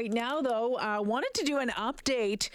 right now, though, I uh, wanted to do an update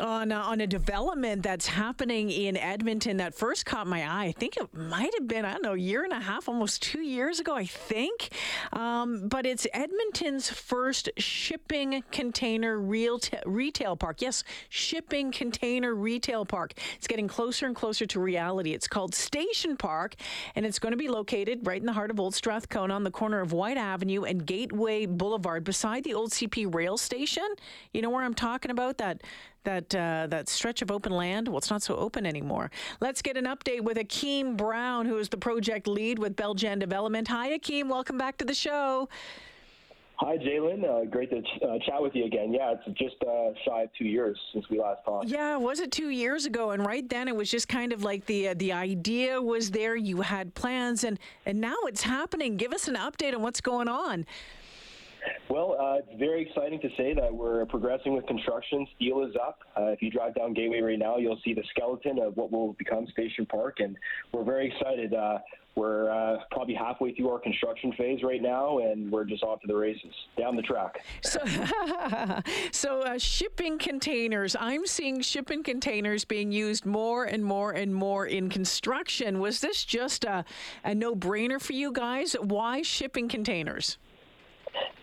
on uh, on a development that's happening in Edmonton that first caught my eye. I think it might have been I don't know a year and a half, almost two years ago, I think. Um, but it's Edmonton's first shipping container real t- retail park. Yes, shipping container retail park. It's getting closer and closer to reality. It's called Station Park, and it's going to be located right in the heart of Old Strathcona on the corner of Whyte Avenue and Gateway Boulevard, beside the old CP rail station. You know where I'm talking about? That that uh, that stretch of open land. Well, it's not so open anymore. Let's get an update with Akeem Brown, who is the project lead with Beljan Development. Hi, Akeem. Welcome back to the show. Hi, Jalen. Uh, great to uh, chat with you again. Yeah, it's just uh, shy of two years since we last talked. Yeah, was it two years ago? And right then, it was just kind of like the uh, the idea was there. You had plans, and and now it's happening. Give us an update on what's going on. Well, uh, it's very exciting to say that we're progressing with construction. Steel is up. Uh, if you drive down Gateway right now, you'll see the skeleton of what will become Station Park, and we're very excited. Uh, we're uh, probably halfway through our construction phase right now, and we're just off to the races down the track. So, so uh, shipping containers. I'm seeing shipping containers being used more and more and more in construction. Was this just a, a no-brainer for you guys? Why shipping containers?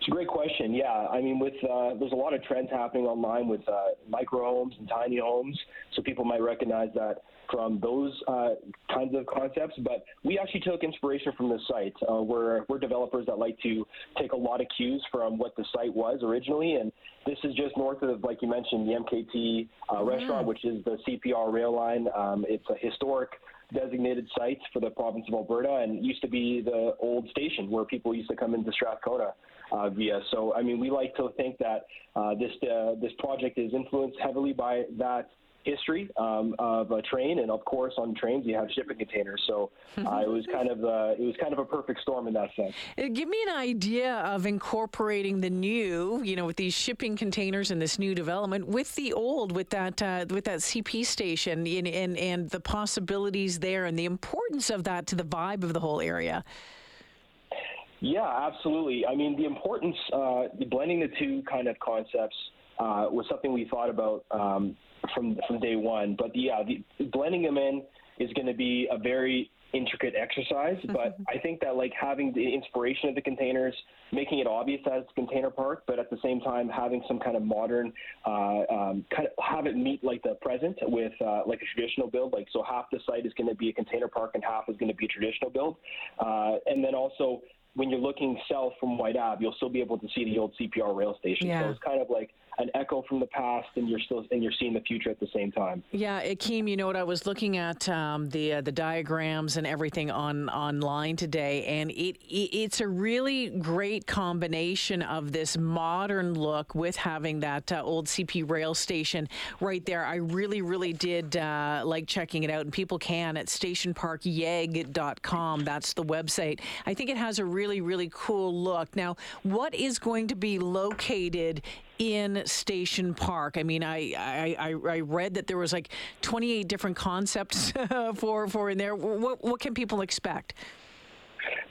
It's a great question. Yeah, I mean, with uh, there's a lot of trends happening online with uh, micro homes and tiny homes, so people might recognize that from those uh, kinds of concepts. But we actually took inspiration from the site. Uh, we're we're developers that like to take a lot of cues from what the site was originally, and this is just north of, like you mentioned, the MKT uh, mm-hmm. restaurant, which is the CPR rail line. Um, it's a historic designated site for the province of Alberta and used to be the old station where people used to come into Strathcona uh, via. So, I mean, we like to think that uh, this uh, this project is influenced heavily by that history um, of a train, and of course, on trains you have shipping containers. So uh, it was kind of uh, it was kind of a perfect storm in that sense. Uh, give me an idea of incorporating the new, you know, with these shipping containers and this new development with the old, with that uh, with that CP station, and, and and the possibilities there, and the importance of that to the vibe of the whole area. Yeah, absolutely. I mean, the importance, uh, blending the two kind of concepts uh, was something we thought about um, from from day one. But yeah, the, blending them in is going to be a very intricate exercise. Mm-hmm. But I think that like having the inspiration of the containers, making it obvious that it's a container park, but at the same time having some kind of modern, uh, um, kind of have it meet like the present with uh, like a traditional build. Like so, half the site is going to be a container park and half is going to be a traditional build, uh, and then also when you're looking south from Whyte Ave, you'll still be able to see the old CPR rail station. Yeah. So it's kind of like an echo from the past, and you're still and you're seeing the future at the same time. Yeah, Akeem, you know what? I was looking at um, the uh, the diagrams and everything on online today, and it, it, it's a really great combination of this modern look with having that uh, old CP rail station right there. I really, really did uh, like checking it out, and people can at stationparkyeg.com. That's the website. I think it has a really, really cool look. Now, what is going to be located in Station Park. I mean, I, I, I read that there was like 28 different concepts for, for in there. What, what can people expect?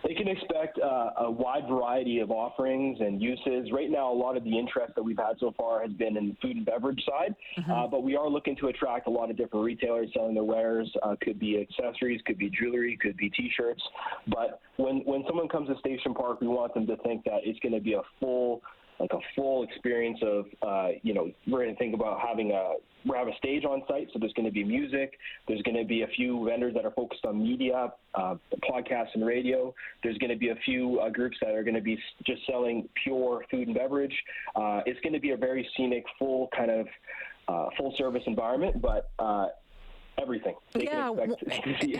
They can expect uh, a wide variety of offerings and uses. Right now, a lot of the interest that we've had so far has been in the food and beverage side, mm-hmm. uh, but we are looking to attract a lot of different retailers selling their wares. Uh, could be accessories, could be jewelry, could be T-shirts. But when when someone comes to Station Park, we want them to think that it's going to be a full like a full experience of, uh, you know, we're going to think about having a, we have a stage on site, so there's going to be music. There's going to be a few vendors that are focused on media, uh, podcasts and radio. There's going to be a few uh, groups that are going to be just selling pure food and beverage. Uh, it's going to be a very scenic, full kind of uh, full service environment, but uh, everything. They yeah, and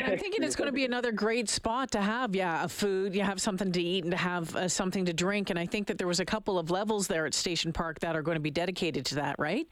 I'm thinking it's going to be another great spot to have, yeah, a food, you have something to eat and to have uh, something to drink. And I think that there was a couple of levels there at Station Park that are going to be dedicated to that, right?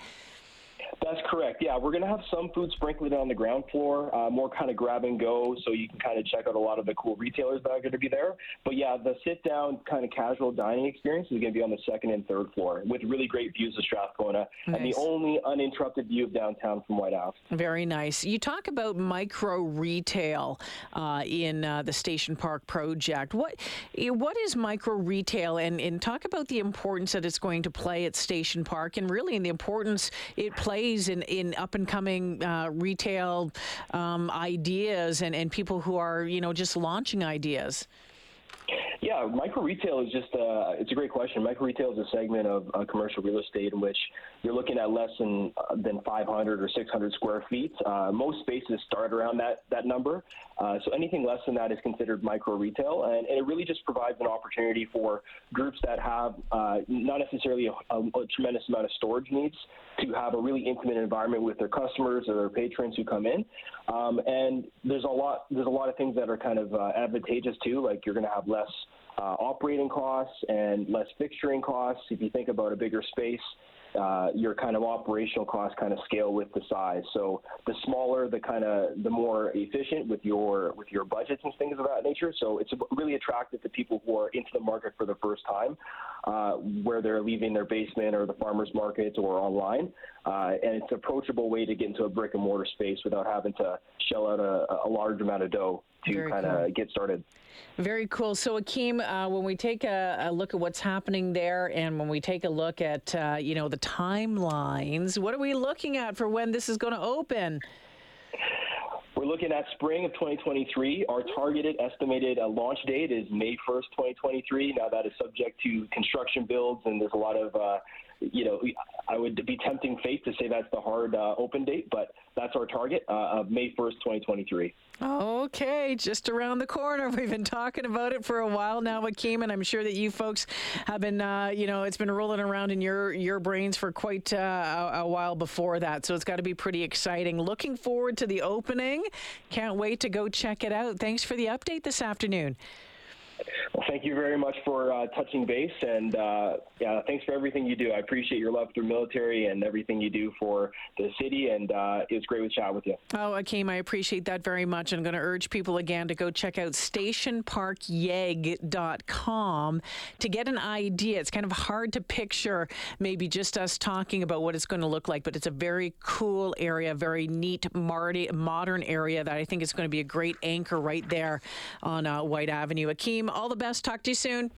That's correct. Yeah, we're going to have some food sprinkled on the ground floor, uh, more kind of grab and go, so you can kind of check out a lot of the cool retailers that are going to be there. But yeah, the sit down kind of casual dining experience is going to be on the second and third floor with really great views of Strathcona nice. and the only uninterrupted view of downtown from White House. Very nice. You talk about micro retail uh, in uh, the Station Park project. What what is micro retail, and, and talk about the importance that it's going to play at Station Park, and really in the importance it plays in, in up and coming uh, retail um, ideas and, and people who are, you know, just launching ideas? Yeah, micro retail is just uh, it's a great question. Micro retail is a segment of uh, commercial real estate in which you're looking at less than uh, than 500 or 600 square feet. Uh, most spaces start around that that number, uh, so anything less than that is considered micro retail, and, and, it really just provides an opportunity for groups that have uh, not necessarily a, a, a tremendous amount of storage needs to have a really intimate environment with their customers or their patrons who come in. Um, and there's a lot there's a lot of things that are kind of uh, advantageous too. Like you're going to have less uh, operating costs and less fixturing costs. If you think about a bigger space, uh, your kind of operational costs kind of scale with the size. So the smaller, the kind of the more efficient with your with your budgets and things of that nature. So it's really attractive to people who are into the market for the first time, uh, where they're leaving their basement or the farmers market or online, uh, and it's an approachable way to get into a brick and mortar space without having to shell out a, a large amount of dough to kind of cool. get started. Very cool. So, Akeem, uh, when we take a, a, look at what's happening there, and when we take a look at uh, you know the timelines, what are we looking at for when this is going to open? We're looking at spring of 2023. Our targeted estimated uh, launch date is May 1st, 2023. Now that is subject to construction builds, and there's a lot of uh, you know, I would be tempting fate to say that's the hard uh, open date, but that's our target uh, of May 1st, 2023. Okay, just around the corner. We've been talking about it for a while now, Akeem, and I'm sure that you folks have been, uh, you know, it's been rolling around in your your brains for quite uh, a, a, while before that. So it's got to be pretty exciting. Looking forward to the opening. Can't wait to go check it out. Thanks for the update this afternoon. Well, thank you very much for uh, touching base, and uh, yeah, thanks for everything you do. I appreciate your love through military and everything you do for the city, and uh, it was great to chat with you. Oh, Akeem, I appreciate that very much. I'm going to urge people again to go check out stationparkyeg.com to get an idea. It's kind of hard to picture maybe just us talking about what it's going to look like, but it's a very cool area, very neat, modern area that I think is going to be a great anchor right there on uh, Whyte Avenue. Akeem, all the best. Talk to you soon.